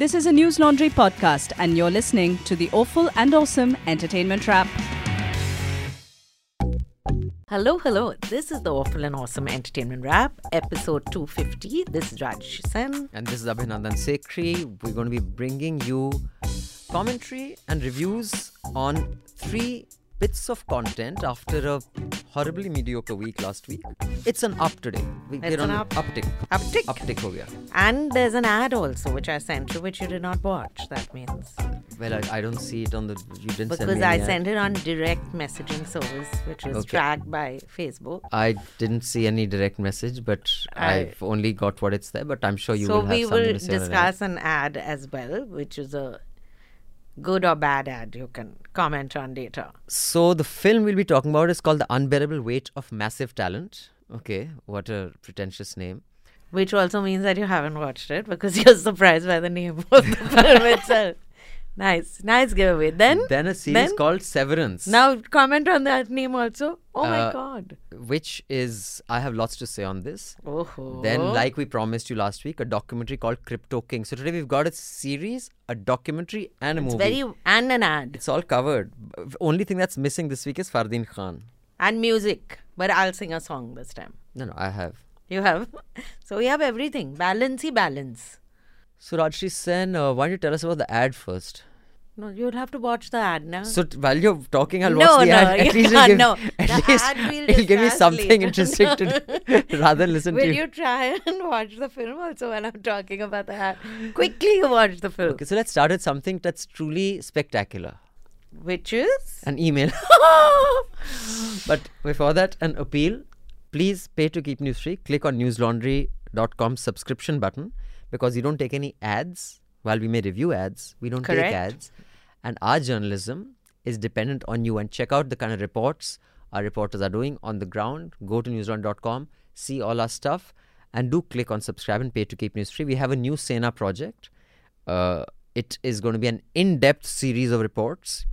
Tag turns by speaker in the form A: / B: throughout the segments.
A: This is a News Laundry podcast, and you're listening to the Awful and Awesome Entertainment Wrap.
B: Hello, hello. This is the Awful and Awesome Entertainment Wrap, episode 250. This is Raj Sen.
C: And this is Abhinandan Sekhri. We're going to be bringing you commentary and reviews on three bits of content after a horribly mediocre week last week. It's an up today. We,
B: It's
C: we're on
B: an up.
C: uptick.
B: Uptick.
C: Uptick oh, ho gaya.
B: And there's an ad also, which I sent you, which you did not watch. That means.
C: Well, I, I don't see it on the. You didn't send
B: Because
C: me
B: I
C: ad.
B: sent it on direct messaging service, which is
C: Okay.
B: tracked by Facebook.
C: I didn't see any direct message, but
B: I-
C: I've only got what it's there. But I'm sure you
B: so
C: will have
B: we will
C: to say on that.
B: discuss an ad as well, which is a good or bad ad. You can comment on later.
C: So the film we'll be talking about is called The Unbearable Weight of Massive Talent. Okay, what a pretentious name.
B: Which also means that you haven't watched it because you're surprised by the name of the film itself. Nice, nice giveaway. Then,
C: Then a series
B: then-
C: called Severance.
B: now comment on that name also. Oh my
C: Uh,
B: god.
C: which is I have lots to say on this.
B: Oh.
C: Then, like we promised you last week, a documentary called Crypto King. So today we've got a series, a documentary, and a
B: it's
C: movie.
B: very and an ad
C: It's all covered. Only thing that's missing this week is Fardeen Khan.
B: and music, but I'll sing a song this time.
C: No, no, I have.
B: You have, so we have everything. Balancey balance.
C: So Rajshri Sen, uh, why don't you tell us about the ad first?
B: No, you'll have to watch the ad now.
C: So t- while you're talking, I'll
B: No,
C: watch the
B: no,
C: ad. At least give,
B: no.
C: at
B: The
C: least it'll give me something interesting to do rather than listen
B: Will
C: to
B: you Will you try and watch the film also when I'm talking about the ad? Quickly you watch the film.
C: Okay, so let's start with something that's truly spectacular.
B: Which is?
C: An email. But before that, an appeal. Please pay to keep news free. Click on newslaundry.com subscription button because you don't take any ads. While we may review ads, we don't
B: Correct.
C: take ads. And our journalism is dependent on you. And check out the kind of reports our reporters are doing on the ground. Go to newslaundry.com, see all our stuff, and do click on subscribe and pay to keep news free. We have a new Sena project. Uh, it is going to be an in depth series of reports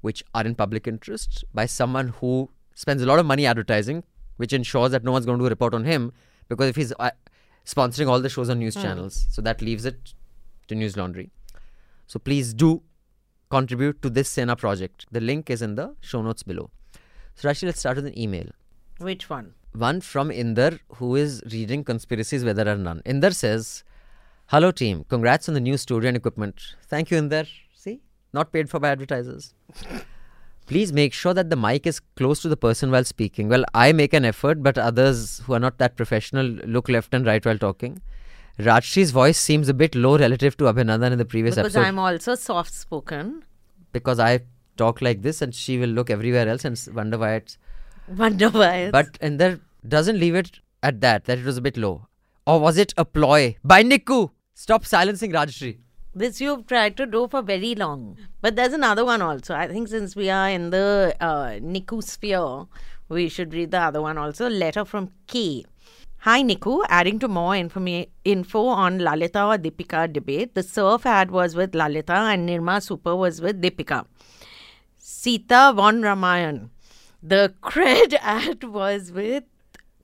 C: which are in public interest by someone who spends a lot of money advertising, which ensures that no one's going to do a report on him because if he's uh, sponsoring all the shows on news channels, so that leaves it to News Laundry. So please do contribute to this Sena project. The link is in the show notes below. So actually, let's start with an email.
B: Which one?
C: One from Inder, who is reading Conspiracies Where There Are None. Inder says, Hello, team. Congrats on the new studio and equipment. Thank you, Inder. See? Not paid for by advertisers. Please make sure that the mic is close to the person while speaking. Well, I make an effort, but others who are not that professional look left and right while talking. Rajshri's voice seems a bit low relative to Abhinandan in the previous
B: Because
C: episode Because
B: I'm also soft spoken.
C: because I talk like this and she will look everywhere else and wonder why it's
B: Wonder why. it's-
C: But and there doesn't leave it at that, that it was a bit low. Or was it a ploy by Niku? Stop silencing Rajshri.
B: This you've tried to do for very long. But there's another one also. I think since we are in the uh, Niku sphere, we should read the other one also. Letter from K. Hi Niku, adding to more informa- info on Lalita or Deepika debate. The surf ad was with Lalita and Nirma Super was with Deepika. Sita von Ramayan. The cred ad was with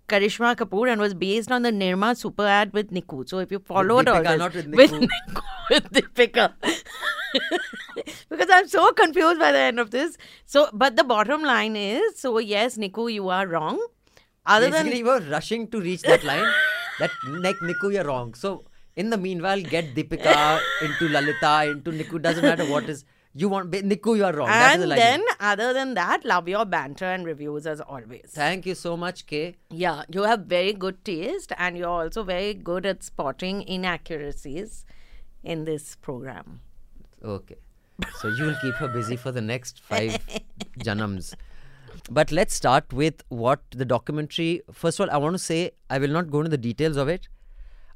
B: Karisma Kapoor and was based on the Nirma Super ad with Niku. So if you followed all
C: Deepika,
B: this,
C: not with
B: with
C: Niku.
B: Niku, with Deepika. because I'm so confused by the end of this. So, but the bottom line is, so yes, Niku, you are wrong. Other
C: Basically,
B: than
C: you were rushing to reach that line. that like Niku, you're wrong. So in the meanwhile, get Deepika into Lalita, into Niku. Doesn't matter what is. You want Niku, you are wrong. Is the
B: and then other than that, love your banter and reviews as always.
C: Thank you so much, Kay.
B: Yeah, you have very good taste and you're also very good at spotting inaccuracies in this program.
C: Okay. So you will keep her busy for the next five janams. But let's start with what the documentary. First of all, I want to say I will not go into the details of it.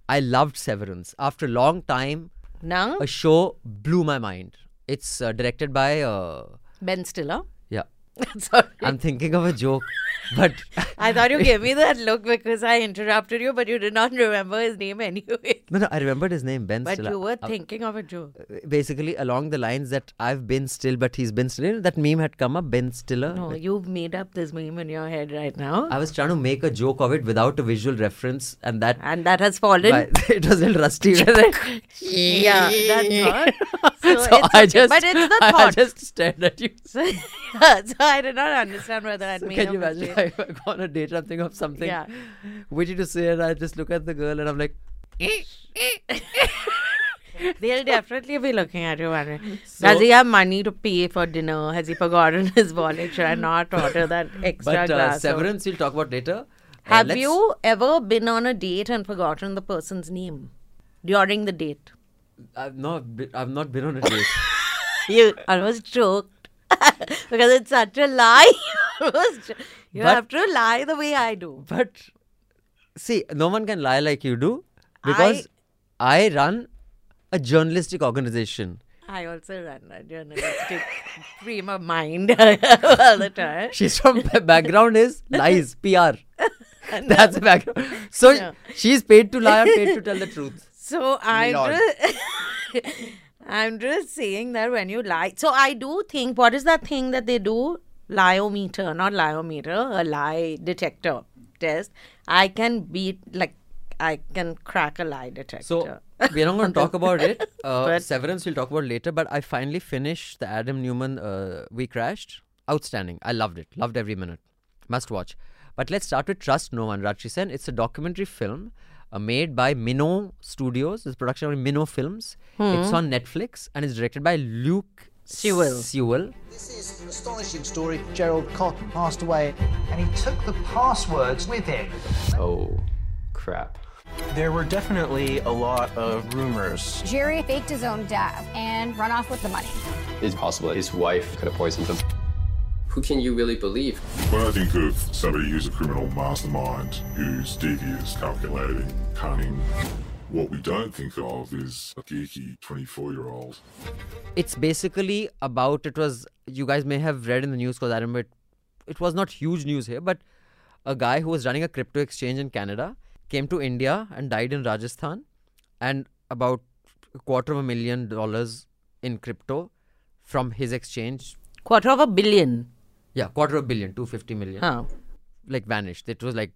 C: I loved Severance. After a long time,
B: Now,
C: a show blew my mind. It's uh, directed by uh,
B: Ben Stiller. Sorry.
C: I'm thinking of a joke, but
B: I thought you gave me that look because I interrupted you, but you did not remember his name anyway.
C: no, no, I remembered his name, Ben
B: But
C: Stiller.
B: you were
C: Uh,
B: thinking of a joke.
C: basically along the lines that I've been still, but he's been still. That meme had come up, Ben Stiller.
B: No, you've made up this meme in your head right now.
C: I was trying to make a joke of it without a visual reference, and that
B: and that has fallen.
C: it was a little rusty.
B: yeah, that's not. So,
C: so
B: it's
C: I
B: okay,
C: just,
B: but it's the
C: I just stared at you.
B: So I did not understand whether I'd
C: So
B: made
C: can you imagine if I go on a date and I'm thinking of something
B: Yeah.
C: witty to say, and I just look at the girl and I'm like,
B: They'll definitely be looking at you wondering,
C: So-
B: does he have money to pay for dinner? Has he forgotten his wallet? Should I not order that extra
C: but uh,
B: glass? of-
C: Severance we'll talk about later. Uh,
B: Have you ever been on a date and forgotten the person's name during the date?
C: I've not, been, I've not been on a date.
B: You almost choked because it's such a lie. You almost cho- you
C: But-
B: have to lie the way I do.
C: but see, no one can lie like you do because I, run a journalistic organization.
B: I also run a journalistic frame of mind all the time.
C: She's from background is lies, PR. That's the background. So
B: Yeah.
C: she's paid to lie and paid to tell the truth.
B: So I'm just, I'm just saying that when you lie, so I do think what is that thing that they do? Liometer, not liometer, a lie detector test. I can beat like I can crack a lie detector.
C: So we're not going to talk about it. Uh, Severance we'll talk about later. But I finally finished the Adam Neumann uh, We Crashed. Outstanding. I loved it. Loved every minute. Must watch. But let's start with Trust No One, Rajshri Sen. It's a documentary film uh, made by Minnow Studios. It's production of Minnow Films. It's on Netflix and it's directed by Luke
B: Sewell.
C: Sewell.
D: This is an astonishing story. Gerald Cotten passed away, and he took the passwords with him.
E: Oh, crap.
F: There were definitely a lot of rumors.
G: Jerry faked his own death and run off with the money.
E: It's possible his wife could have poisoned him. Who can you really believe?
H: When I think of somebody who's a criminal mastermind, who's devious, calculating, cunning, what we don't think of is a geeky 24 year old.
C: It's basically about it was you guys may have read in the news because I remember it, it was not huge news here, but a guy who was running a crypto exchange in Canada came to India and died in Rajasthan, and about a quarter of a million dollars in crypto from his exchange.
B: quarter of a billion.
C: Yeah, quarter of a billion, 250 million.
B: Huh.
C: Like vanished. It was like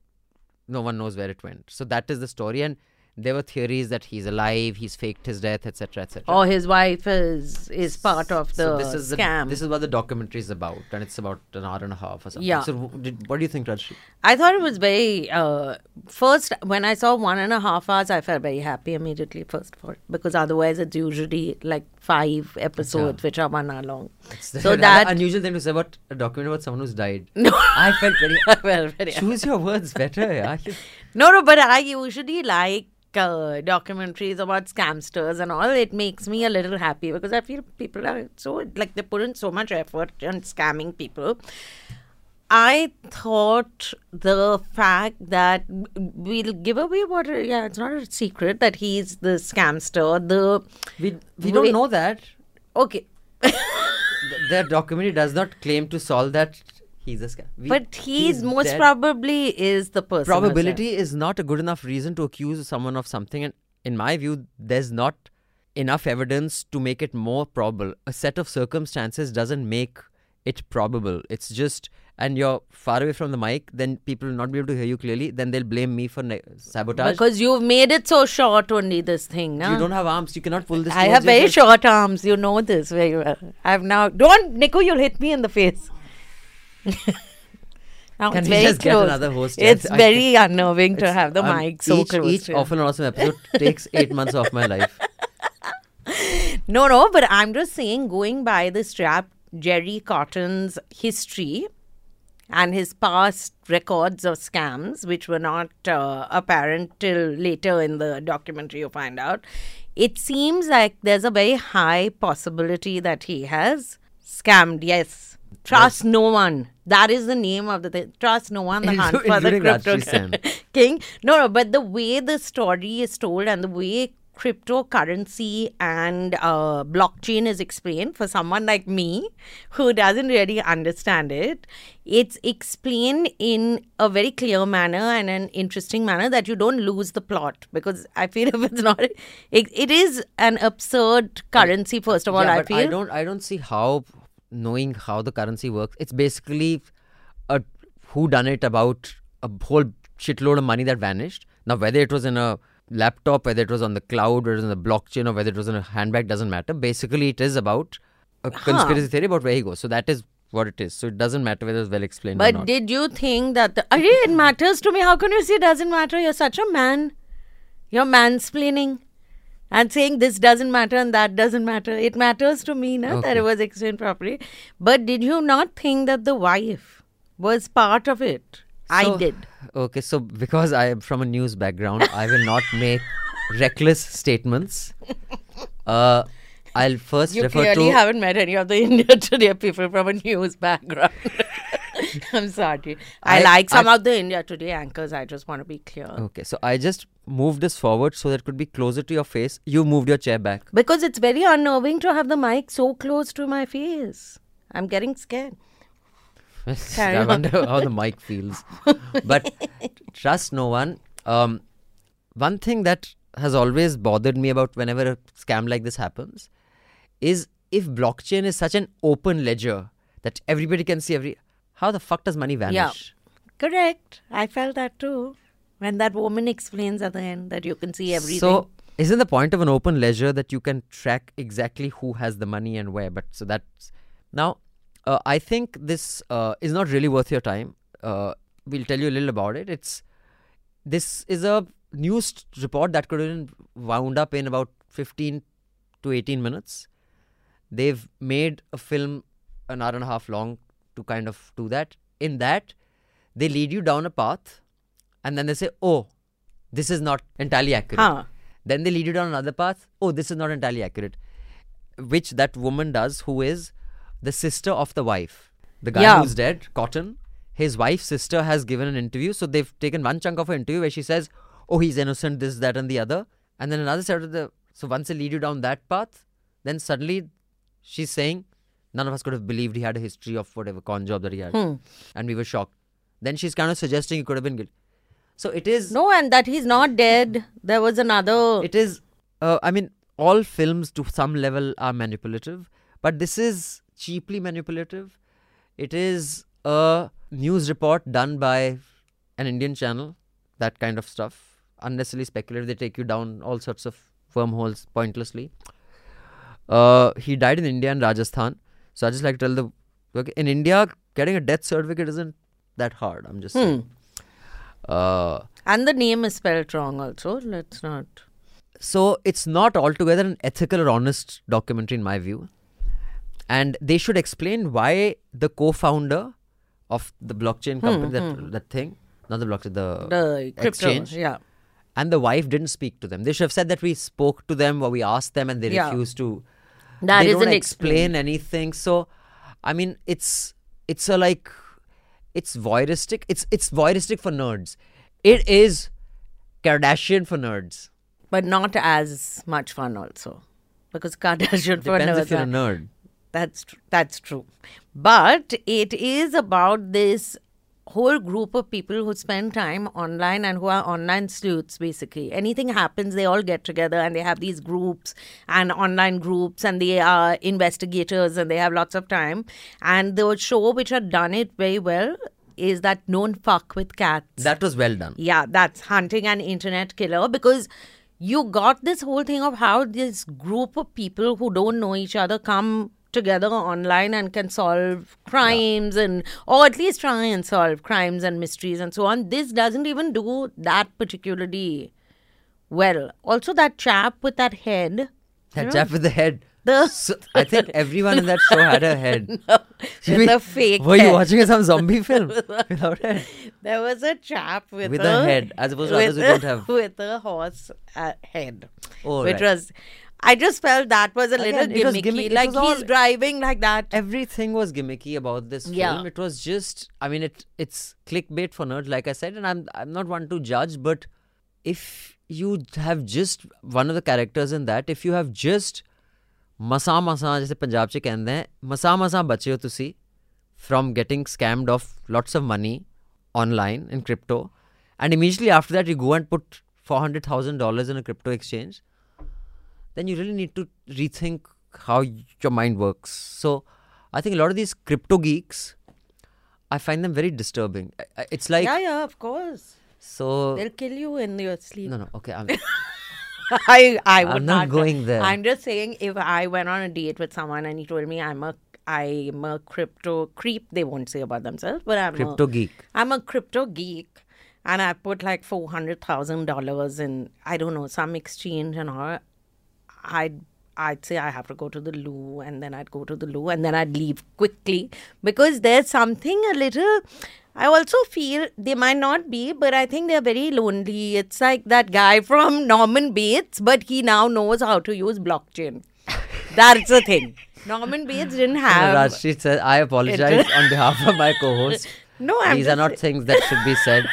C: no one knows where it went. So that is the story, and there were theories that he's alive, he's faked his death, etc., etc.
B: Or his wife is is part of the
C: so this is
B: scam.
C: The, this is what the documentary is about, and it's about an hour and a half or something.
B: Yeah.
C: So, w- did, what do you think, Rajshri?
B: I thought it was very. Uh, first, when I saw one and a half hours, I felt very happy immediately. First of all, because otherwise it's usually like five episodes, which are one hour long. So
C: an
B: that
C: unusual thing to say about a documentary about someone who's died.
B: No.
C: I felt very.
B: well, very
C: Choose your words better, yeah.
B: no, no, but I usually like. Uh, documentaries about scamsters and all it makes me a little happy because i feel people are so like they put in so much effort on scamming people I thought the fact that we'll give away what yeah it's not a secret that he's the scamster the
C: We we don't know that.
B: okay
C: Th- Their documentary does not claim to solve that. He's a scam. We-
B: but he's, most
C: dead.
B: probably is the person
C: probability is not a good enough reason to accuse someone of something and in my view there's not enough evidence to make it more probable. A set of circumstances doesn't make it probable. It's just and you're far away from the mic then people will not be able to hear you clearly then they'll blame me for ne- sabotage.
B: Because you've made it so short only this thing no?
C: you don't have arms you cannot pull this
B: I have very short arms you know this very well. I've now don't Niku you'll hit me in the face now
C: Can
B: it's
C: we
B: very
C: just get another host?
B: It's
C: I-
B: very unnerving to
C: It's-
B: have the mic so
C: each,
B: close
C: each
B: to
C: often awesome episode takes eight months off my life
B: No, no, but I'm just saying, going by this chap, Jerry Cotten's history and his past records of scams, which were not uh, apparent till later in the documentary, you find out, it seems like there's a very high possibility that he has scammed. Yes. Trust no one. That is the name of the thing. Trust no one. The hunt for the crypto king. No, no, but the way the story is told and the way cryptocurrency and uh, blockchain is explained for someone like me who doesn't really understand it it's explained in a very clear manner and an interesting manner that you don't lose the plot because i feel if it's not it, it is an absurd currency first of all
C: yeah,
B: i
C: but
B: feel
C: I don't I don't see how knowing how the currency works. It's basically a who done it about a whole shitload of money that vanished. Now whether it was in a laptop, whether it was on the cloud, whether it was in the blockchain, or whether it was in a handbag doesn't matter. Basically, it is about a conspiracy theory about where he goes. So that is what it is. So it doesn't matter whether it's well explained or not.
B: But did you think that the, Arey, it matters to me? How can you say it doesn't matter? You're such a man. You're mansplaining and saying this doesn't matter and that doesn't matter. It matters to me na, that it was explained properly. But did you not think that the wife was part of it? I did.
C: Okay, so because I am from a news background, I will not make reckless statements. Uh, I'll first
B: You
C: refer
B: clearly
C: to
B: haven't met any of the India Today people from a news background. I'm sorry. I,
C: I-
B: like some
C: I-
B: of the India Today anchors. I just want to be clear.
C: Okay, so I just moved this forward so that it could be closer to your face. You moved your chair back.
B: Because it's very unnerving to have the mic so close to my face. I'm getting scared.
C: I wonder how the mic feels. But trust no one. Um, one thing that has always bothered me about whenever a scam like this happens is if blockchain is such an open ledger that everybody can see every. How the fuck does money vanish?
B: Yeah. Correct. I felt that too. When that woman explains at the end that you can see everything.
C: So, isn't the point of an open ledger that you can track exactly who has the money and where? But so that's now, uh, I think this uh, is not really worth your time. Uh, we'll tell you a little about it. It's this is a news report that could have been wound up in about 15 to 18 minutes. They've made a film an hour and a half long to kind of do that. In that, they lead you down a path and then they say, oh, this is not entirely accurate.
B: Huh.
C: Then they lead you down another path. Oh, this is not entirely accurate. Which that woman does, who is the sister of the wife. The guy
B: Yeah.
C: who's dead, Cotten, his wife's sister has given an interview. So they've taken one chunk of her interview where she says, Oh, he's innocent, this, that, and the other. And then another side of the. So once they lead you down that path, then suddenly she's saying, None of us could have believed he had a history of whatever con job that he had.
B: Hmm.
C: And we were shocked. Then she's kind of suggesting he could have been guilty. So it is.
B: no, and that he's not dead. There was another.
C: It is. Uh, I mean, all films to some level are manipulative, but this is cheaply manipulative. It is a news report done by an Indian channel. That kind of stuff, unnecessarily speculative. They take you down all sorts of wormholes pointlessly. Uh, he died in India and Rajasthan. So I just like to tell the okay, in India, getting a death certificate isn't that hard. I'm just saying. Uh,
B: and the name is spelled wrong also. Let's not.
C: so it's not altogether an ethical or honest documentary in my view and they should explain why the co-founder of the blockchain company that that thing not the blockchain the,
B: The crypto.
C: exchange
B: Yeah.
C: and the wife didn't speak to them they should have said that we spoke to them or we asked them and they
B: Yeah.
C: refused to
B: That
C: they don't explain anything so i mean it's it's a like it's voyeuristic it's it's voyeuristic for nerds it is kardashian for nerds
B: But not as much fun also. Because Kardashian for
C: depends
B: nerds
C: if you're a nerd
B: That's tr- that's true. But it is about this whole group of people who spend time online and who are online sleuths basically. Anything happens, they all get together and they have these groups and online groups and they are investigators and they have lots of time. And the show which had done it very well is that Don't Fuck with Cats.
C: that was well done
B: Yeah, that's hunting an internet killer because you got this whole thing of how this group of people who don't know each other come together online and can solve crimes and or at least try and solve crimes and mysteries and so on. This doesn't even do that particularly well. Also that chap with that head.
C: That chap with the head.
B: The-
C: So, I think everyone in that show had a head. Mean-
B: the fake
C: Were you watching some zombie film without head?
B: There was a chap with,
C: With a head, as opposed to others who don't have.
B: with a horse uh, head,
C: Oh,
B: which
C: right.
B: was. I just felt that was a little
C: Again, it was
B: gimmicky.
C: gimmick- it
B: like
C: was all-
B: he's driving like that.
C: Everything was gimmicky about this
B: Yeah.
C: film. It was just, I mean, it it's clickbait for nerds, like I said, and I'm I'm not one to judge, but if you have just one of the characters in that if you have just ਮਸਾਂ ਮਸਾਂ ਜਿਵੇਂ ਪੰਜਾਬ ਚ ਕਹਿੰਦੇ ਹੈ ਮਸਾਂ ਮਸਾਂ ਬਚੇ ਹੋ ਤੁਸੀਂ from getting scammed of lots of money online in crypto and immediately after that you go and put $400,000 in a crypto exchange then you really need to rethink how your mind works so i think a lot of these crypto geeks i find them very disturbing it's like
B: yeah, yeah, of course.
C: so
B: They'll kill you in your sleep.
C: no no okay i'm
B: I I would
C: I'm not going there.
B: I'm just saying if I went on a date with someone and he told me I'm a I'm a crypto creep, they won't say about themselves, but I'm a
C: crypto
B: a,
C: geek
B: I'm a crypto geek and I put like four hundred thousand dollars in I don't know, some exchange and all I'd I'd say I have to go to the loo and then I'd go to the loo and then I'd leave quickly because there's something a little I also feel they might not be, but I think they're very lonely. It's like that guy from Norman Bates, but he now knows how to use blockchain. That's the thing. Norman Bates didn't have.
C: Rajshri says, I apologize on behalf of my co-host.
B: No, I'm
C: These are not things that should be said.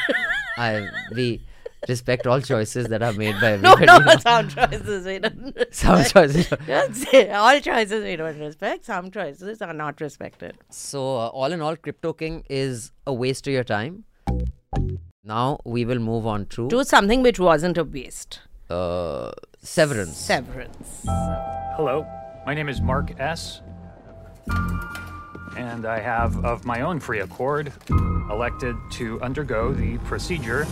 C: I we respect all choices that are made by
B: no,
C: everybody.
B: no, some choices we don't
C: Some
B: respect.
C: choices.
B: Just say, all choices we don't respect. Some choices are not respected.
C: So uh, all in all, Crypto King is a waste of your time. Now we will move on to
B: Do something which wasn't a waste.
C: uh, Severance.
B: Severance.
I: Hello, my name is Mark S. And I have, of my own free accord, elected to undergo the procedure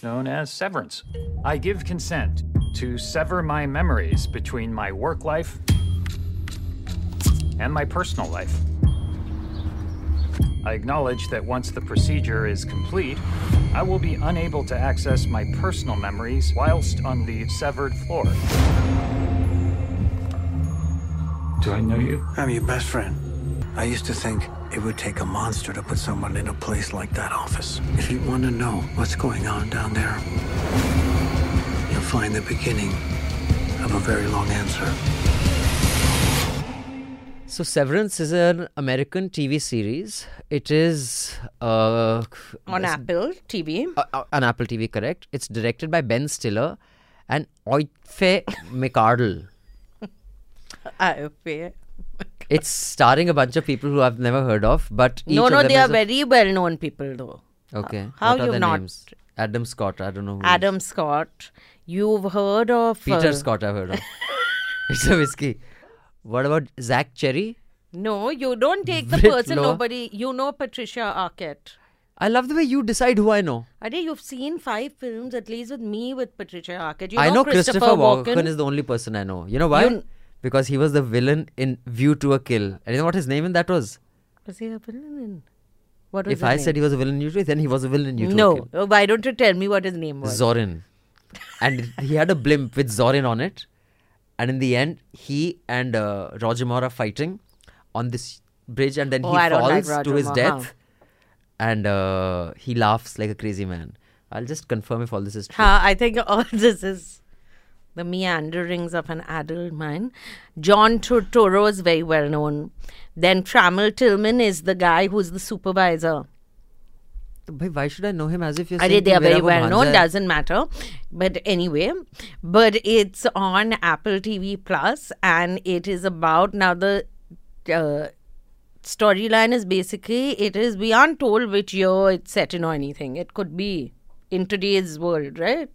I: known as severance. I give consent to sever my memories between my work life and my personal life. I acknowledge that once the procedure is complete, I will be unable to access my personal memories whilst on the severed floor. Do I know you?
J: I'm your best friend. I used to think it would take a monster to put someone in a place like that office. If you want to know what's going on down there, you'll find the beginning of a very long answer.
C: So Severance is an American TV series. It is uh,
B: On Apple TV.
C: uh, uh, on Apple TV, correct? It's directed by Ben Stiller and Aoife McArdle.
B: I fear.
C: It's starring a bunch of people who I've never heard of, but each
B: No,
C: of
B: no,
C: them
B: they are very well known people though.
C: okay.
B: how
C: what are
B: you've not-
C: names? Adam Scott. I don't know. Who he is.
B: Adam Scott. You've heard of
C: Peter
B: uh,
C: Scott. I've heard of. it's a whiskey. What about Zach Cherry?
B: No, you don't take the
C: Brit
B: person nobody. You know Patricia Arquette.
C: I love the way you decide who I know.
B: Ade, you've seen five films at least with me with Patricia Arquette. You
C: I know
B: Christopher,
C: Christopher
B: Walken.
C: Walken is the only person I know. You know why?
B: You-
C: because he was the villain in View to a Kill. And you know what his name in that was?
B: Was he a villain? in- What was
C: If I
B: name?
C: said he was a villain in then he was a villain in
B: no. Oh, Why don't you tell me what his name was?
C: Zorin. and he had a blimp with Zorin on it. And in the end, he and uh, Roger Moore are fighting on this bridge, and then
B: Oh,
C: he
B: I don't like
C: falls to his
B: Moore,
C: death.
B: huh.
C: And uh, he laughs like a crazy man. I'll just confirm if all this is true.
B: Huh, I think all this is the Meanderings of an Adult Mind. John Turturro is very well known. Then Trammell Tillman is the guy who's the supervisor.
C: Why should I know him as if you're saying
B: they are very well known, doesn't matter. But anyway, but it's on Apple TV Plus and it is about now the uh, storyline is basically it is we aren't told which year it's set in or anything. It could be in today's world, right?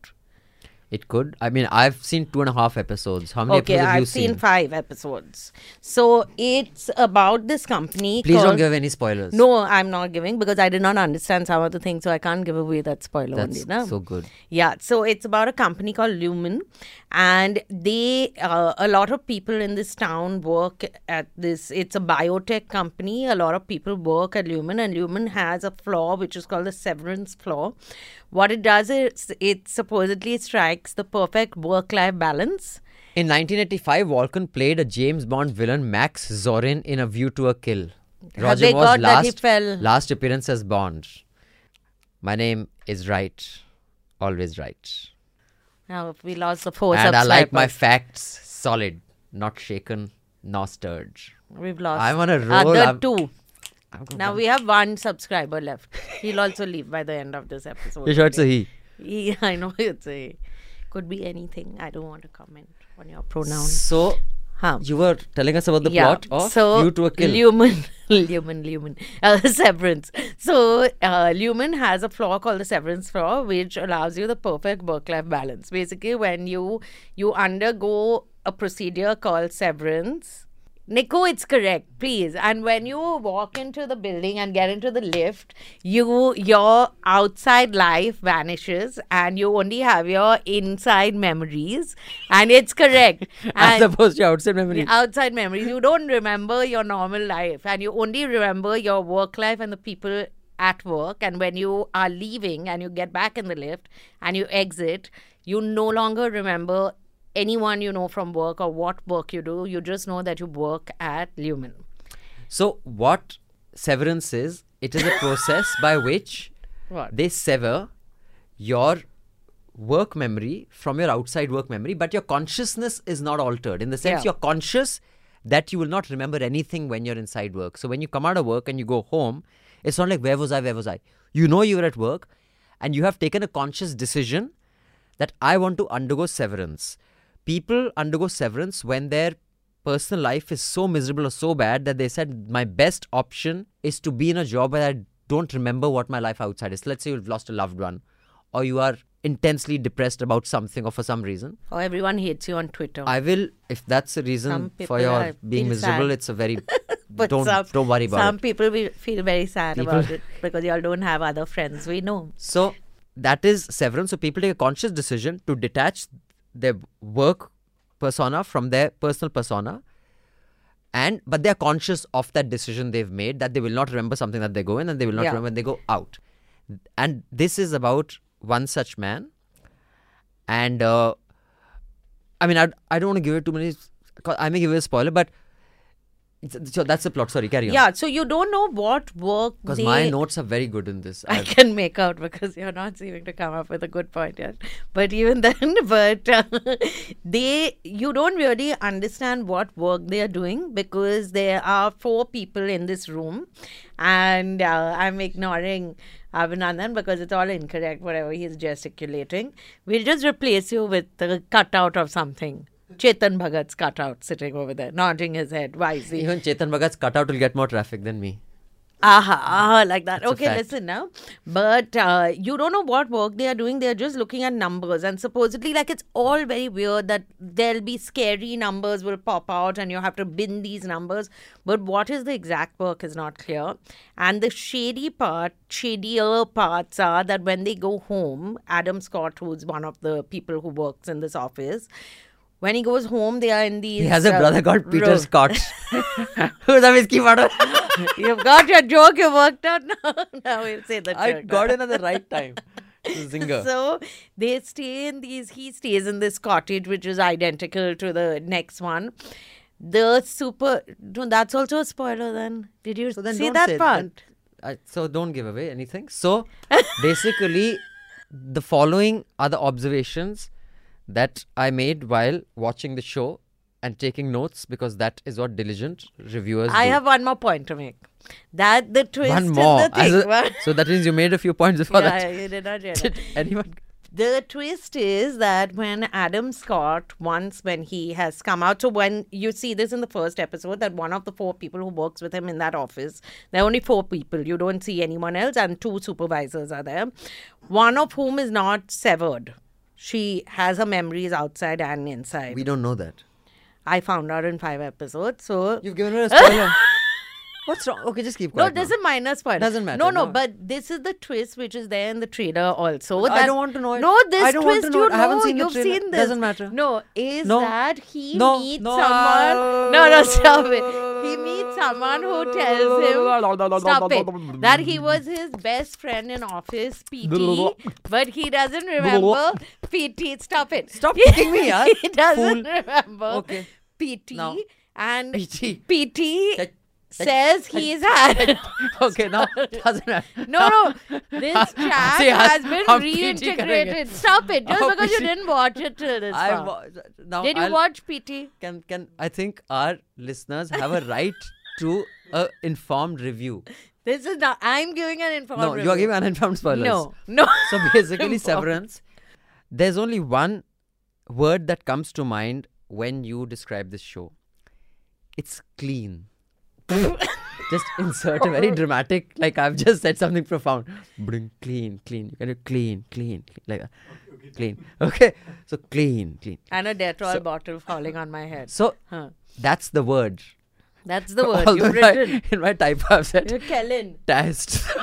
C: It could. I mean, I've seen two and a half episodes. How many
B: Okay,
C: episodes have you
B: I've seen
C: seen?
B: five episodes. So it's about this company.
C: Please don't give any spoilers.
B: No, I'm not giving because I did not understand some of the things, so I can't give away that spoiler
C: That's
B: only. No?
C: so good.
B: Yeah, so it's about a company called Lumon, and they uh, a lot of people in this town work at this. It's a biotech company. A lot of people work at Lumon, and Lumon has a flaw which is called the severance floor. What it does is it supposedly strikes the perfect work-life balance.
C: In 1985, Walken played a James Bond villain, Max Zorin, in A View to a Kill.
B: Have they
C: Moore's
B: that he
C: last,
B: fell-
C: last appearance as Bond. My name is right. Always right.
B: Now we lost the four
C: and I like my facts solid, not shaken, nor stirred.
B: We've lost.
C: I'm on a roll.
B: Other
C: I'm-
B: two. Now we have one subscriber left. He'll also leave by the end of this episode.
C: You sure it's a he?
B: Yeah, I know it's a. Could be anything. I don't want to comment on your pronouns.
C: So
B: Huh.
C: you were telling us about the
B: yeah.
C: plot of
B: so
C: You to a Kill.
B: Lumon, Lumon, Lumon, uh, Severance. So uh, Lumon has a flaw called the Severance floor, which allows you the perfect work-life balance. Basically, when you you undergo a procedure called severance. Niku, it's correct, please. And when you walk into the building and get into the lift, you your outside life vanishes and you only have your inside memories. And it's correct.
C: As opposed to outside memory.
B: the outside memories. You don't remember your normal life and you only remember your work life and the people at work. And when you are leaving and you get back in the lift and you exit, you no longer remember anyone you know from work or what work you do. You just know that you work at Lumon.
C: So what severance is? It is a process by which
B: What?
C: they sever your work memory from your outside work memory, but your consciousness is not altered. In the sense
B: Yeah.
C: you're conscious that you will not remember anything when you're inside work. So when you come out of work and you go home, it's not like where was I, where was I? You know you were at work and you have taken a conscious decision that I want to undergo severance. People undergo severance when their personal life is so miserable or so bad that they said my best option is to be in a job where I don't remember what my life outside is. Let's say you've lost a loved one or you are intensely depressed about something or for some reason.
B: Or everyone hates you on Twitter.
C: I will if that's the reason for your being miserable,
B: sad.
C: it's a very
B: but
C: don't
B: some,
C: don't worry about
B: some
C: it.
B: Some people will feel very sad
C: People-
B: about it because y'all don't have other friends. We know.
C: So that is severance. So people take a conscious decision to detach their work persona from their personal persona. And but they are conscious of that decision they've made that they will not remember something that they go in and they will not
B: Yeah.
C: remember when they go out. And this is about one such man. And uh, I mean, I, I don't want to give it too many I may give it a spoiler, but so that's the plot. Sorry, carry on.
B: Yeah, so you don't know what work
C: Because my notes are very good in this.
B: I
C: I've-
B: can make out because you're not seeming to come up with a good point yet. But even then, but uh, they, you don't really understand what work they are doing because there are four people in this room, and uh, I'm ignoring Abhinandan because it's all incorrect. Whatever he's gesticulating, we'll just replace you with a cutout of something. Chetan Bhagat's cutout sitting over there, nodding his head wisely.
C: Even Chetan Bhagat's cutout will get more traffic than me.
B: Aha, aha, like that. Okay, listen now. But uh, you don't know what work they are doing. They're just looking at numbers. And supposedly, like, it's all very weird that there'll be scary numbers will pop out and you have to bin these numbers. But what is the exact work is not clear. And the shady part, shadier parts are that when they go home, Adam Scott, who's one of the people who works in this office, when he goes home, they are in these.
C: He has a
B: uh,
C: brother called Peter Scott. Who's a whiskey bottle?
B: You've got your joke, you worked out now. now we'll say the
C: I
B: joke.
C: got in at the right time. Zinger.
B: So they stay in these, he stays in this cottage, which is identical to the next one. The super, no, that's also a spoiler then. Did you
C: So then
B: see that part?
C: then- I, so don't give away anything. So basically, the following are the observations that I made while watching the show and taking notes because that is what diligent reviewers
B: I
C: do.
B: have one more point to make. That the twist
C: one more.
B: the thing.
C: a- so that means you made a few points before
B: yeah,
C: that.
B: you did not realize.
C: Did anyone?
B: The twist is that when Adam Scott, once when he has come out, so when you see this in the first episode, that one of the four people who works with him in that office, there are only four people. You don't see anyone else, and two supervisors are there. One of whom is not severed. She has her memories outside and inside.
C: We don't know that.
B: I found out in five episodes. So
C: You've given her a spoiler. What's wrong? Okay, just keep going.
B: No,
C: quiet.
B: this
C: now.
B: is minor spoiler.
C: Doesn't matter,
B: No, no,
C: no.
B: but this is the twist which is there in the trailer also.
C: I don't want to know it.
B: No, this
C: I don't want
B: twist
C: to know
B: you.
C: I haven't
B: know,
C: seen
B: you've seen this.
C: Doesn't matter.
B: No, is
C: No.
B: that he
C: No.
B: meets
C: No.
B: someone? No, no, stop it. He meets someone who tells him, stop it, that he was his best friend in office, PT, but he doesn't remember PT. Stop it.
C: Stop kicking me, yaar.
B: he doesn't
C: Fool.
B: remember
C: Okay.
B: PT,
C: Now.
B: and
C: PT.
B: PT says he's had.
C: Okay, now doesn't matter.
B: No, no. This chat
C: See,
B: has been reintegrated. Stop it. Just
C: Oh,
B: because you didn't watch it till this
C: I
B: far.
C: now
B: Did you
C: I'll-
B: watch PT?
C: Can can I think our listeners have a right to a informed review?
B: This is not. I'm giving an informed.
C: no, you are
B: review.
C: giving uninformed spoilers.
B: No, no.
C: So basically, Severance. There's only one word that comes to mind when you describe this show. It's clean. just insert a very dramatic, like I've just said something profound. Bring clean, clean. You can do clean, clean, clean like that. Clean. Okay. So clean, clean.
B: And a Dettol
C: So-
B: bottle falling on my head.
C: So
B: Huh.
C: that's the word.
B: That's the word
C: Although
B: you've
C: in my-
B: written.
C: in my typo I've said
B: You're Kellen.
C: test.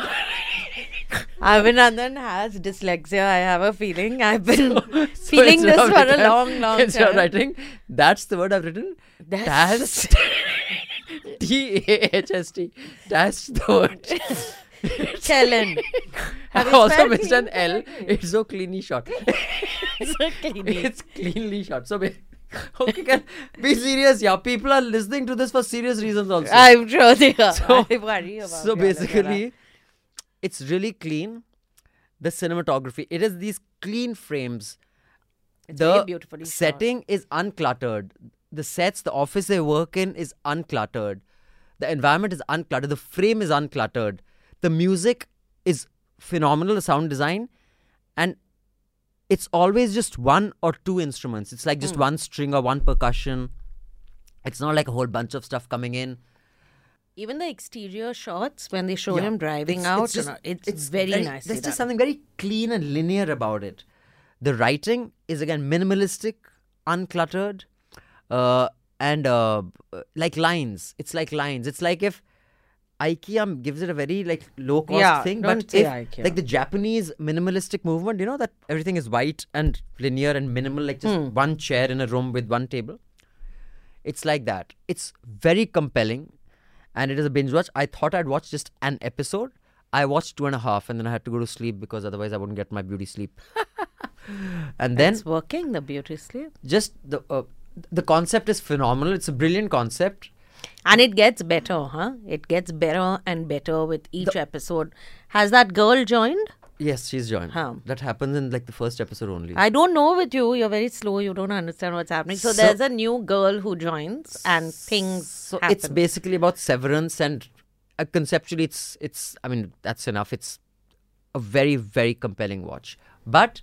B: Abhinandan has dyslexia. I have a feeling. I've been
C: So
B: feeling this for a
C: written-
B: long, long
C: instead of
B: time.
C: writing, that's the word I've written.
B: That's-
C: Test. T A H S T. That's the word.
B: Kellen. Have you
C: also missed an L. It's so cleanly shot.
B: So cleanly.
C: It's cleanly shot. So, okay, can be serious, yeah. People are listening to this for serious reasons also.
B: I'm sure they are.
C: So,
B: I worry about
C: so basically, it's really clean. The cinematography, it is these clean frames.
B: It's
C: the
B: very beautifully shot.
C: setting is uncluttered. The sets, the office they work in is uncluttered. The environment is uncluttered. The frame is uncluttered. The music is phenomenal, the sound design. And it's always just one or two instruments. It's like just
B: Hmm.
C: one string or one percussion. It's not like a whole bunch of stuff coming in.
B: Even the exterior shots when they show
C: Yeah,
B: him driving
C: it's-
B: out,
C: it's, just,
B: all, it's, very, nice.
C: There's
B: done.
C: just something very clean and linear about it. The writing is again minimalistic, uncluttered, uh, and uh, like lines. It's like lines. It's like if IKEA gives it a very like low cost
B: Yeah,
C: thing, but if
B: IKEA.
C: like the Japanese minimalistic movement, you know that everything is white and linear and minimal, like just
B: Hmm.
C: one chair in a room with one table. It's like that. It's very compelling, and it is a binge watch. I thought I'd watch just an episode. I watched two and a half, and then I had to go to sleep because otherwise I wouldn't get my beauty sleep. and then
B: it's working the beauty sleep.
C: just the uh, the concept is phenomenal. It's a brilliant concept.
B: And it gets better, huh? It gets better and better with each episode. Has that girl joined?
C: Yes, she's joined.
B: Huh.
C: That happens in like the first episode only.
B: I don't know with you. You're very slow. You don't understand what's happening. So,
C: So-
B: there's a new girl who joins, and things.
C: so
B: happen.
C: it's basically about severance and uh, conceptually it's it's i mean that's enough it's a very very compelling watch but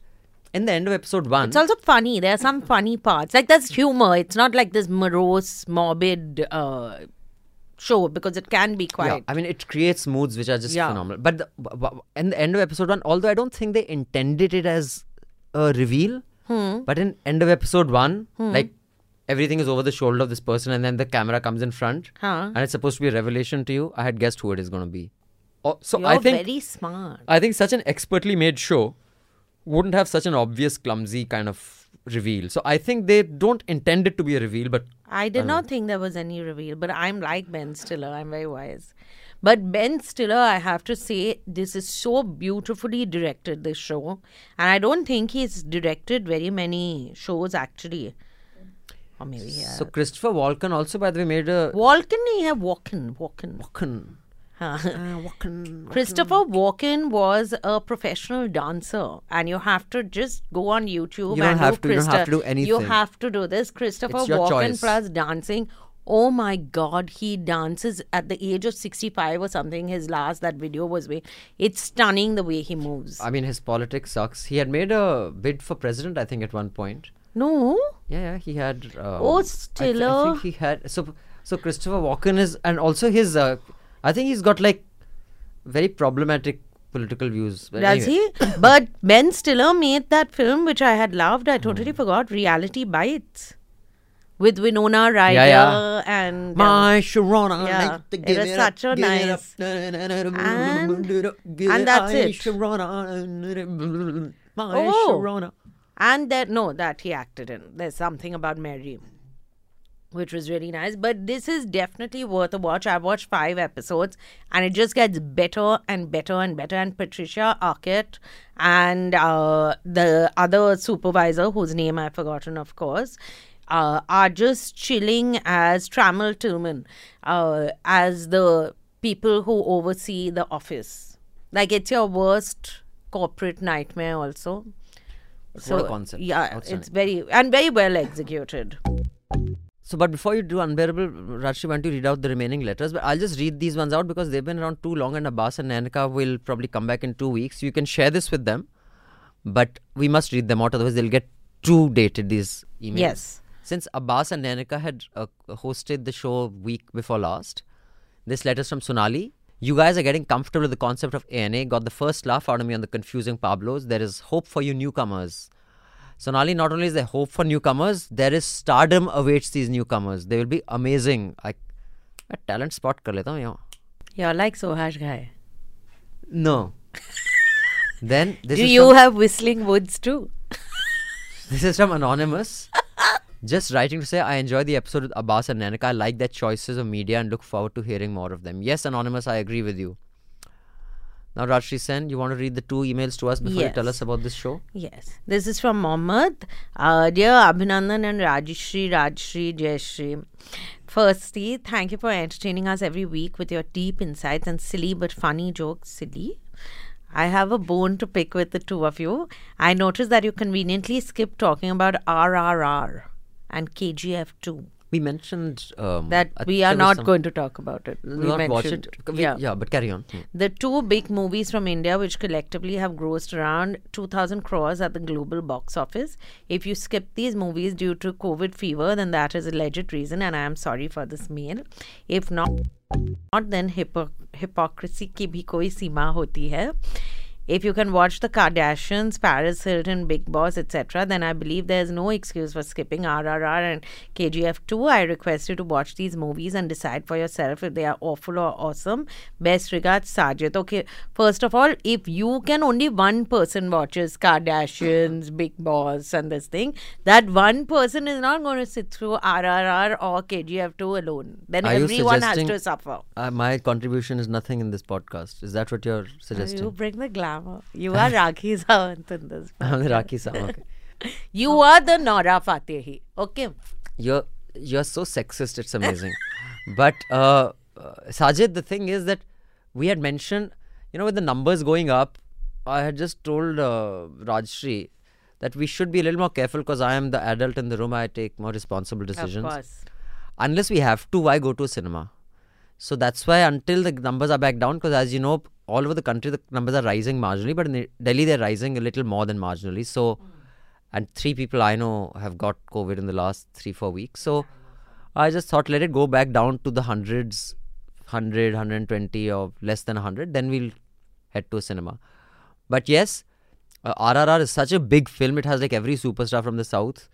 C: in the end of episode 1
B: It's also funny. There are some funny parts. Like there's humor. It's not like this morose, morbid uh, show because it can be quite.
C: yeah, I mean, it creates moods which are just
B: Yeah.
C: phenomenal. But the, in the end of episode one, although I don't think they intended it as a reveal,
B: Hmm.
C: but in end of episode one,
B: Hmm.
C: like everything is over the shoulder of this person, and then the camera comes in front,
B: Huh.
C: and it's supposed to be a revelation to you. I had guessed who it is going to be. Oh, so
B: You're
C: I think
B: very smart.
C: I think such an expertly made show wouldn't have such an obvious, clumsy kind of reveal. So I think they don't intend it to be a reveal, but
B: I did
C: don't know.
B: think there was any reveal, but I'm like Ben Stiller. I'm very wise. But Ben Stiller, I have to say, this is so beautifully directed, this show. And I don't think he's directed very many shows actually. Or maybe
C: So Christopher Walken also, by the way, made a
B: Walken, he have Walken. Walken.
C: Walken. Walken.
B: Christopher Walken was a professional dancer, and you have to just go on YouTube
C: You don't
B: and
C: have
B: do
C: to- you don't have to do anything.
B: You have to do this. Christopher Walken
C: choice.
B: plus dancing. Oh my God, he dances at the age of sixty-five or something. His last that video was way. It's stunning the way he moves.
C: I mean, his politics sucks. He had made a bid for president, I think, at one point.
B: No.
C: Yeah, yeah, he had. Um,
B: Oh,
C: I th- I,
B: Stiller.
C: think he had. So, so Christopher Walken is, and also his. Uh, I think he's got like very problematic political views. But
B: Does
C: anyway.
B: he? but Ben Stiller made that film which I had loved. I totally forgot. Reality Bites. With Winona Ryder
C: yeah.
B: and um,
C: My Sharona,
B: yeah,
C: like to
B: it
C: give it
B: such
C: up,
B: a
C: give it up,
B: nice
C: and,
B: and that's it.
C: Sharona, oh. my
B: Oh.
C: Sharona.
B: And that no, that he acted in. There's something about Mary, which was really nice. But this is definitely worth a watch. I've watched five episodes, and it just gets better and better and better. And Patricia Arquette and uh, the other supervisor, whose name I've forgotten, of course. Uh, are just chilling as Trammell Tillman, uh, as the people who oversee the office. Like it's your worst corporate nightmare, also.
C: But what a concept.
B: Yeah,
C: Outstanding.
B: it's very and very well executed.
C: So, but before you do Unbearable, Rajshri, why don't you read out the remaining letters? But I'll just read these ones out because they've been around too long and Abbas and Nanika will probably come back in two weeks. You can share this with them, but we must read them out, otherwise they'll get too dated. These emails.
B: Yes.
C: Since Abbas and Nanika had uh, hosted the show week before last, this letter is from Sonali. You guys are getting comfortable with the concept of ANA. Got the first laugh out of me on the confusing Pablos. There is hope for you newcomers. Sonali not only is there hope for newcomers, there is stardom awaits these newcomers. They will be amazing. I, I talent spot kar leta hu
B: You're like Subhash Ghai.
C: No. then this
B: Do you have Whistling Woods too?
C: this is from Anonymous. Just writing to say, I enjoy the episode with Abbas and Nanaka. I like their choices of media and look forward to hearing more of them. Yes, Anonymous, I agree with you. Now, Rajshri Sen, you want to read the two emails to us before you tell us about this show?
B: Yes. This is from Mohammed. Uh, dear Abhinandan and Rajshri, Rajshri, Jayashri. Firstly, thank you for entertaining us every week with your deep insights and silly but funny jokes. Silly? I have a bone to pick with the two of you. I noticed that you conveniently skipped talking about RRR and KGF 2
C: we mentioned um,
B: that we are not going to talk about it. We
C: not watch it. We,
B: yeah.
C: yeah, but carry on. Hmm.
B: The two big movies from India, which collectively have grossed around 2,000 crores at the global box office. If you skip these movies due to COVID fever, then that is a legit reason, and I am sorry for this meal. If not, not then hypocrisy ki bhi koi seema hoti hai. If you can watch the Kardashians, Paris Hilton, Bigg Boss, etc., then I believe there is no excuse for skipping RRR and KGF 2. I request you to watch these movies and decide for yourself if they are awful or awesome. Best regards, Sajid. Okay, first of all, if you can only one person watches Kardashians, Bigg Boss, and this thing, that one person is not going to sit through RRR or KGF 2 alone. Then
C: Are
B: everyone has to suffer.
C: Uh, my contribution is nothing in this podcast. Is that what you're suggesting?
B: You bring the glamour. You are Rakhi Sawant in this.
C: I'm the Raki Sam. Okay.
B: You are the Nora Fatehi. Okay.
C: You're you're so sexist. It's amazing. but uh, uh, Sajid, the thing is that we had mentioned, you know, with the numbers going up, I had just told uh, Rajshri that we should be a little more careful because I am the adult in the room. I take more responsible decisions.
B: Of course.
C: Unless we have to, why go to a cinema? So that's why until the numbers are back down, because as you know, all over the country the numbers are rising marginally, but in Delhi they're rising a little more than marginally. So, and three people I know have got COVID in the last three four weeks. So, I just thought let it go back down to the hundreds, 100, 120 or less than 100. Then we'll head to a cinema. But yes, uh, RRR is such a big film. It has like every superstar from the south.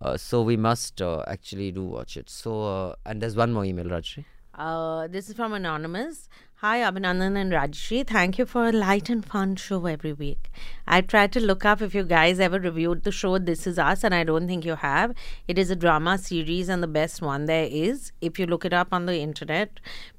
C: Uh, so we must uh, actually do watch it. So uh, and there's one more email, Rajshri.
B: Uh, this is from Anonymous. Hi, Abhinandan and Rajshri. Thank you for a light and fun show every week. I tried to look up if you guys ever reviewed the show This Is Us, and I don't think you have. It is a drama series and the best one there is. If you look it up on the internet,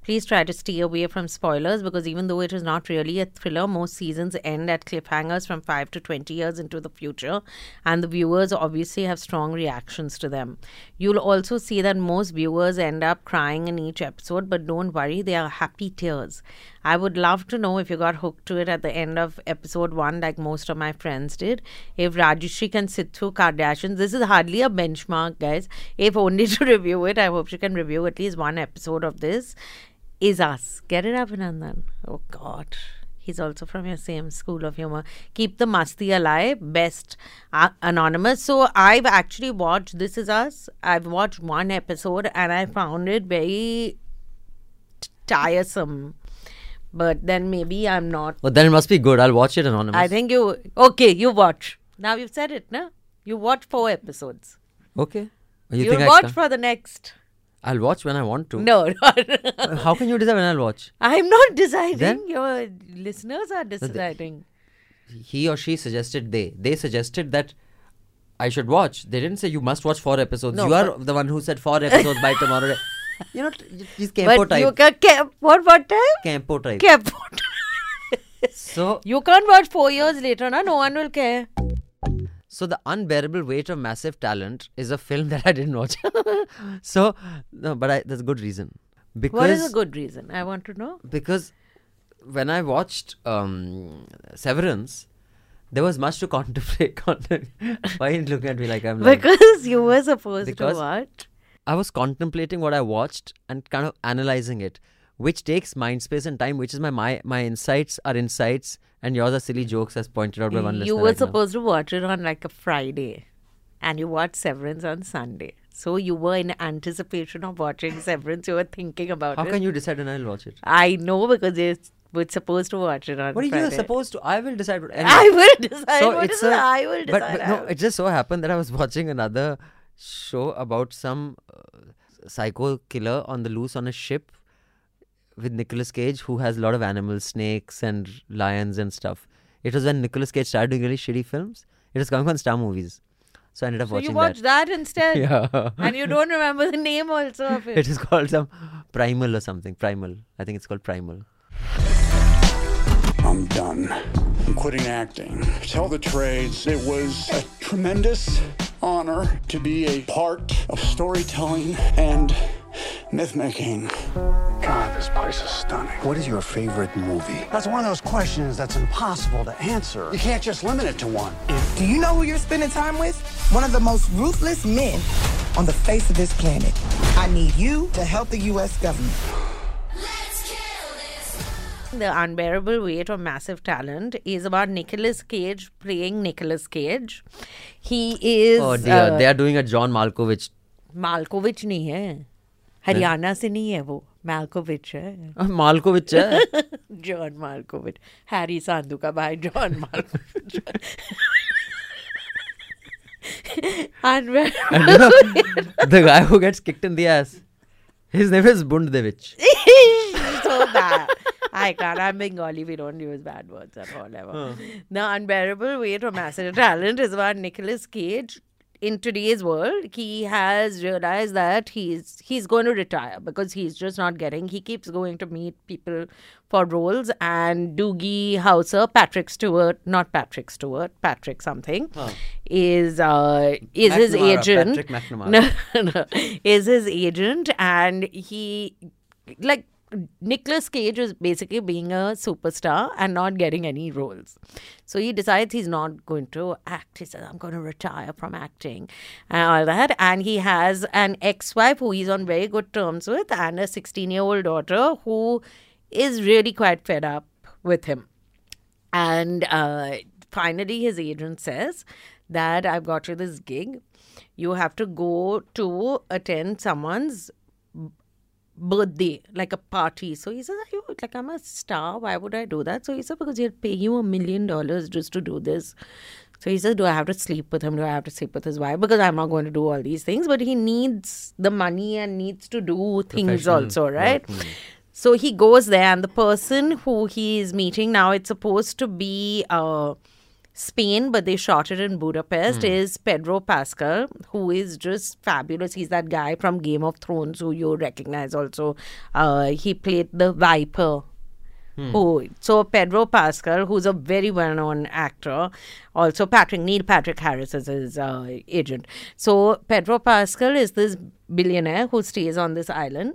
B: please try to stay away from spoilers because even though it is not really a thriller, most seasons end at cliffhangers from 5 to 20 years into the future, and the viewers obviously have strong reactions to them. You'll also see that most viewers end up crying in each episode, but don't worry, they are happy tears. I would love to know if you got hooked to it at the end of episode one, like most of my friends did. If Rajshri can sit through Kardashians, this is hardly a benchmark, guys. If only to review it, I hope she can review at least one episode of this. Is us. Get it up, Nandan. Oh, God. He's also from your same school of humor. Keep the masti alive. Best uh, anonymous. So I've actually watched This Is Us. I've watched one episode and I found it very t- tiresome. But then maybe I'm not.
C: Well, then it must be good. I'll watch it anonymous.
B: I think you. Okay, you watch. Now you've said it, no? You watch four episodes.
C: Okay. You You'll
B: watch for the next.
C: I'll watch when I want to.
B: No,
C: How can you decide when I'll watch?
B: I'm not deciding.
C: Then?
B: Your listeners are deciding.
C: He or she suggested they. They suggested that I should watch. They didn't say you must watch four episodes.
B: No,
C: you are the one who said four episodes by tomorrow. You know, he's
B: But
C: Campo
B: you can, ca- what what time?
C: Campo type.
B: Campo
C: So,
B: You can't watch four years later, na? No one will care.
C: So the unbearable weight of massive talent is a film that I didn't watch. so, no, but I, there's a good reason. Because
B: What is a good reason? I want to know.
C: because when I watched um, Severance, there was much to contemplate. Why are you looking at me like I'm like?
B: Because you were supposed to what?
C: I was contemplating what I watched and kind of analyzing it, which takes mind space and time. Which is my my my insights are insights, and yours are silly jokes, as pointed out by one
B: You
C: listener.
B: You were
C: right now.
B: supposed to watch it on like a Friday. and you watched Severance on Sunday. So you were in anticipation of watching Severance. You were thinking about
C: How
B: it.
C: can you decide and I'll watch it?
B: I know because you were supposed to watch it on
C: What are you
B: Friday.
C: supposed to? I will decide. What,
B: I will decide
C: So it's a-
B: I will decide.
C: but
B: I
C: no, it just so happened that I was watching another show about some uh, psycho killer on the loose on a ship with Nicolas Cage, who has a lot of animals, snakes and lions and stuff. It was when Nicolas Cage started doing really shitty films. It was coming on Star Movies, so I ended up
B: So
C: watching
B: you watched that, instead.
C: Yeah.
B: And you don't remember the name also of it.
C: It is called some Primal or something. Primal. I think it's called Primal.
K: I'm done. I'm quitting acting. Tell the trades, it was a tremendous honor to be a part of storytelling and myth making. God, this place is stunning.
J: What is your favorite movie?
K: That's one of those questions that's impossible to answer. You can't just limit it to one.
L: Do you know who you're spending time with? One of the most ruthless men on the face of this planet. I need you to help the U.S. government.
B: The Unbearable Weight of Massive Talent is about Nicolas Cage playing Nicolas Cage. He is
C: oh dear,
B: uh,
C: they are doing a John Malkovich.
B: माल्कोविच नहीं है हरियाणा से नहीं है वो माल्कोविच है
C: Uh, Malkovich, hai?
B: John Malkovich Harry Sandhu का भाई John Malkovich
C: And you know, the guy who gets kicked in the ass, his name is Bundevich.
B: so bad. I can't. I'm Bengali. We don't use bad words at all ever. Huh. The unbearable weight of massive talent is about Nicolas Cage. In today's world, he has realized that he's he's going to retire because he's just not getting. He keeps going to meet people for roles, and Doogie Howser, Patrick Stewart, not Patrick Stewart, Patrick something,
C: Huh.
B: is uh, is his agent.
C: Patrick McNamara.
B: No, no, is his agent, and he like Nicolas Cage is basically being a superstar and not getting any roles. So he decides he's not going to act. He says, I'm going to retire from acting and all that. And he has an ex wife who he's on very good terms with and a 16 year old daughter who is really quite fed up with him. And uh, finally, his agent says that I've got you this gig. You have to go to attend someone's birthday, like a party. So he says, Are you like I'm a star? Why would I do that? So he said, Because he'll pay you a million dollars just to do this. So he says, Do I have to sleep with him? Do I have to sleep with his wife? Because I'm not going to do all these things. But he needs the money and needs to do things also, right?
C: mm.
B: So he goes there, and the person who he is meeting now, it's supposed to be uh, Spain, but they shot it in Budapest,
C: Hmm.
B: is Pedro Pascal, who is just fabulous. He's that guy from Game of Thrones who you recognize also. Uh, he played the Viper.
C: Hmm.
B: Who so Pedro Pascal, who's a very well-known actor, also Patrick Neil Patrick Harris is his uh, agent. So Pedro Pascal is this billionaire who stays on this island,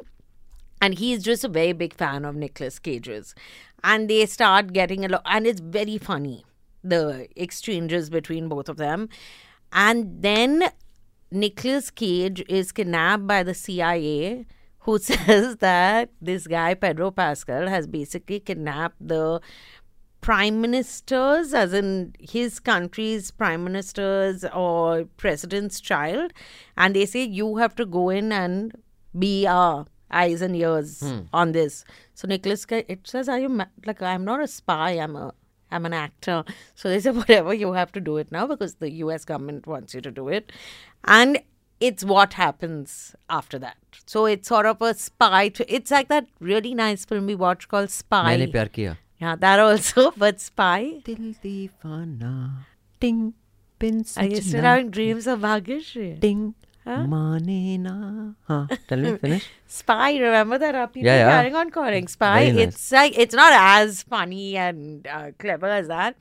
B: and he's just a very big fan of Nicolas Cage's. And they start getting a lot, and it's very funny the exchanges between both of them. And then Nicolas Cage is kidnapped by the CIA, who says that this guy, Pedro Pascal, has basically kidnapped the prime ministers, as in his country's prime ministers or president's child. And they say, you have to go in and be our eyes and ears
C: Hmm.
B: on this. So Nicolas, Cage- it says, "Are you ma- like I'm not a spy? I'm a I'm an actor." So they say, "Whatever, you have to do it now because the U.S. government wants you to do it," and it's what happens after that. So it's sort of a spy. To, it's like that really nice film we watched called Spy.
C: मैंने प्यार किया.
B: Yeah, that also, but Spy.
C: दिल दीवाना टिंग pin
B: Are you still
C: सजना
B: having dreams of Bhagyashree?
C: टिंग
B: Huh?
C: nah. Huh. Tell me, finish.
B: Spy, remember that? Are people
C: yeah, yeah.
B: carrying on calling Spy?
C: Nice.
B: It's like it's not as funny and uh, clever as that,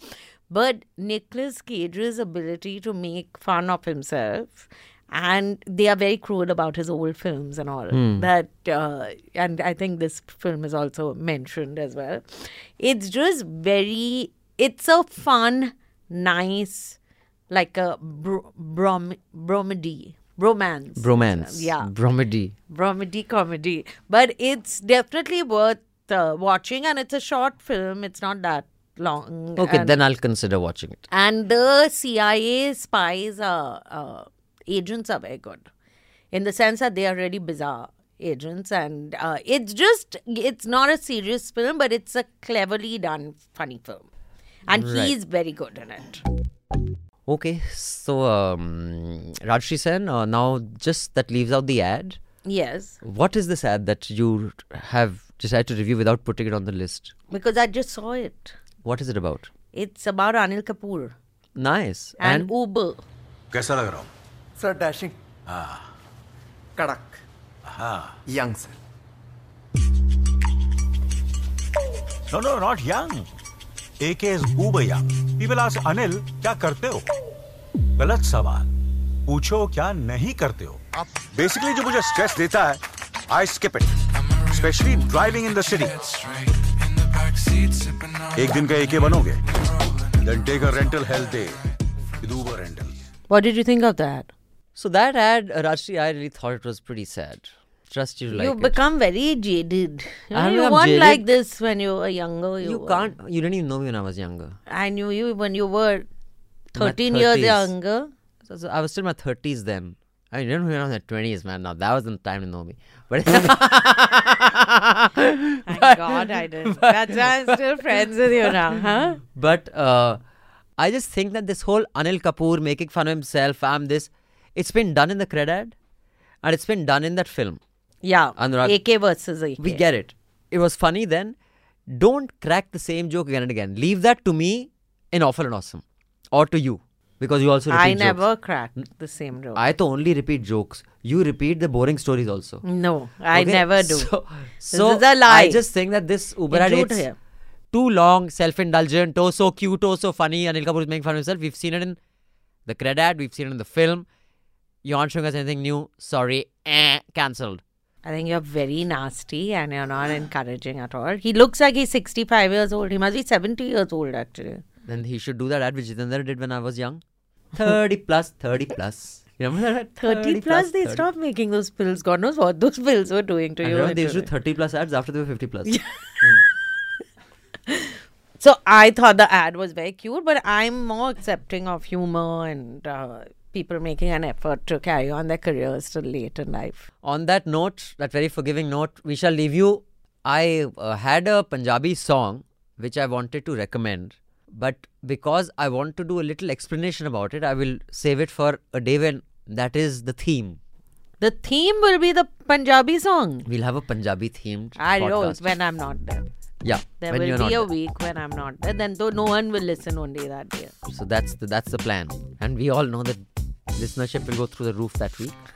B: but Nicolas Cage's ability to make fun of himself, and they are very cruel about his old films and all
C: mm.
B: that. Uh, and I think this film is also mentioned as well. It's just very. It's a fun, nice, like a br- brom- bromedy romance.
C: Bromance
B: yeah.
C: Bromedy.
B: Bromedy comedy. But it's definitely worth uh, watching and it's a short film. It's not that long
C: okay
B: and,
C: then I'll consider watching it.
B: And the cia spies are uh, agents are very good. In the sense that they are really bizarre agents and uh, it's just it's not a serious film but it's a cleverly done funny film. And
C: Right.
B: he's very good in it
C: Okay, so um, Rajshri Sen, uh, now just that leaves out the ad.
B: yes
C: What is this ad that you have decided to review without putting it on the list?
B: because i just saw it
C: What is it about?
B: it's about anil kapoor
C: Nice.
B: and, uber
M: कैसा लग रहा हूँ
N: Sir, dashing.
M: हाँ
N: Kadak.
M: हाँ
N: Young, sir.
M: No no not young Anil क्या करते हो? गलत सवाल। पूछो क्या नहीं करते हो। बेसिकली जो मुझे स्ट्रेस देता है I skip it specially driving in the city एक दिन का एके बनोगे। घंटे का rental health day Uber rental
B: what did you think of that
C: so that ad राष्ट्रीय thought it was sad Trust you like
B: you
C: it.
B: become very jaded you, know, you weren't
C: jaded.
B: like this when you were younger you,
C: You
B: were-
C: can't. You didn't even know me when I was younger.
B: I knew you when you were 13 years younger.
C: So, so I was still in my thirties then. I mean, you didn't know when I was in my twenties, man. Now that wasn't the time to know me. But
B: Thank God I didn't. That's why I'm still friends with you now, huh?
C: But uh, I just think that this whole Anil Kapoor making fun of himself, I'm this. It's been done in the CRED ad, and it's been done in that film.
B: Yeah.
C: Anurag.
B: AK versus AK.
C: We get it. It was funny then. Don't crack the same joke again and again. Leave that to me in Awful and Awesome, or to you, because you also repeat
B: I
C: jokes.
B: never cracked the same joke.
C: I to only repeat jokes. You repeat the boring stories also.
B: no, I
C: Okay?
B: never do.
C: So,
B: this
C: so
B: is a lie.
C: I just think that this Uber ad
B: jhoot
C: it's
B: hai.
C: too long, self-indulgent, oh so cute, oh so funny. Anil Kapoor is making fun of himself. We've seen it in the CRED ad. We've seen it in the film. You aren't showing us anything new. Sorry, eh, cancelled.
B: I think you're very nasty and you're not encouraging at all. He looks like he's 65 years old. He must be 70 years old actually.
C: Then he should do that ad which Jeetendra did when I was young. 30 plus, 30 plus. You remember that? ad?
B: 30, plus, they
C: 30.
B: stopped making those pills. God knows what those pills were doing to
C: And
B: you.
C: remember they used to do 30 plus ads after they were 50 plus.
B: So I thought the ad was very cute, but I'm more accepting of humor and uh, people making an effort to carry on their careers till late in life.
C: On that note, that very forgiving note, we shall leave you. I uh, had a Punjabi song which I wanted to recommend, but because I want to do a little explanation about it, I will save it for a day when that is the theme.
B: The theme will be the Punjabi song.
C: We'll have a Punjabi themed
B: I know when I'm not there.
C: Yeah,
B: There
C: when
B: will
C: you're
B: be a
C: there.
B: week when I'm not there. Then though no one will listen only that day.
C: So that's the, that's the plan, and we all know that listenership will go through the roof that week.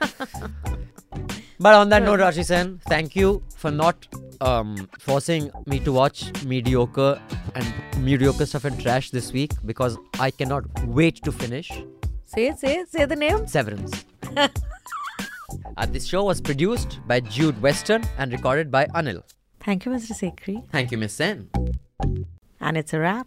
C: but on that note, Rajshri Sen, thank you for not um, forcing me to watch mediocre and mediocre stuff and trash this week because I cannot wait to finish
B: Say, say, say the name.
C: Severance. Uh, this show was produced by Jude Weston and recorded by Anil.
B: Thank you, Mr. Sekhri.
C: Thank you, Miss Sen.
B: And it's a wrap.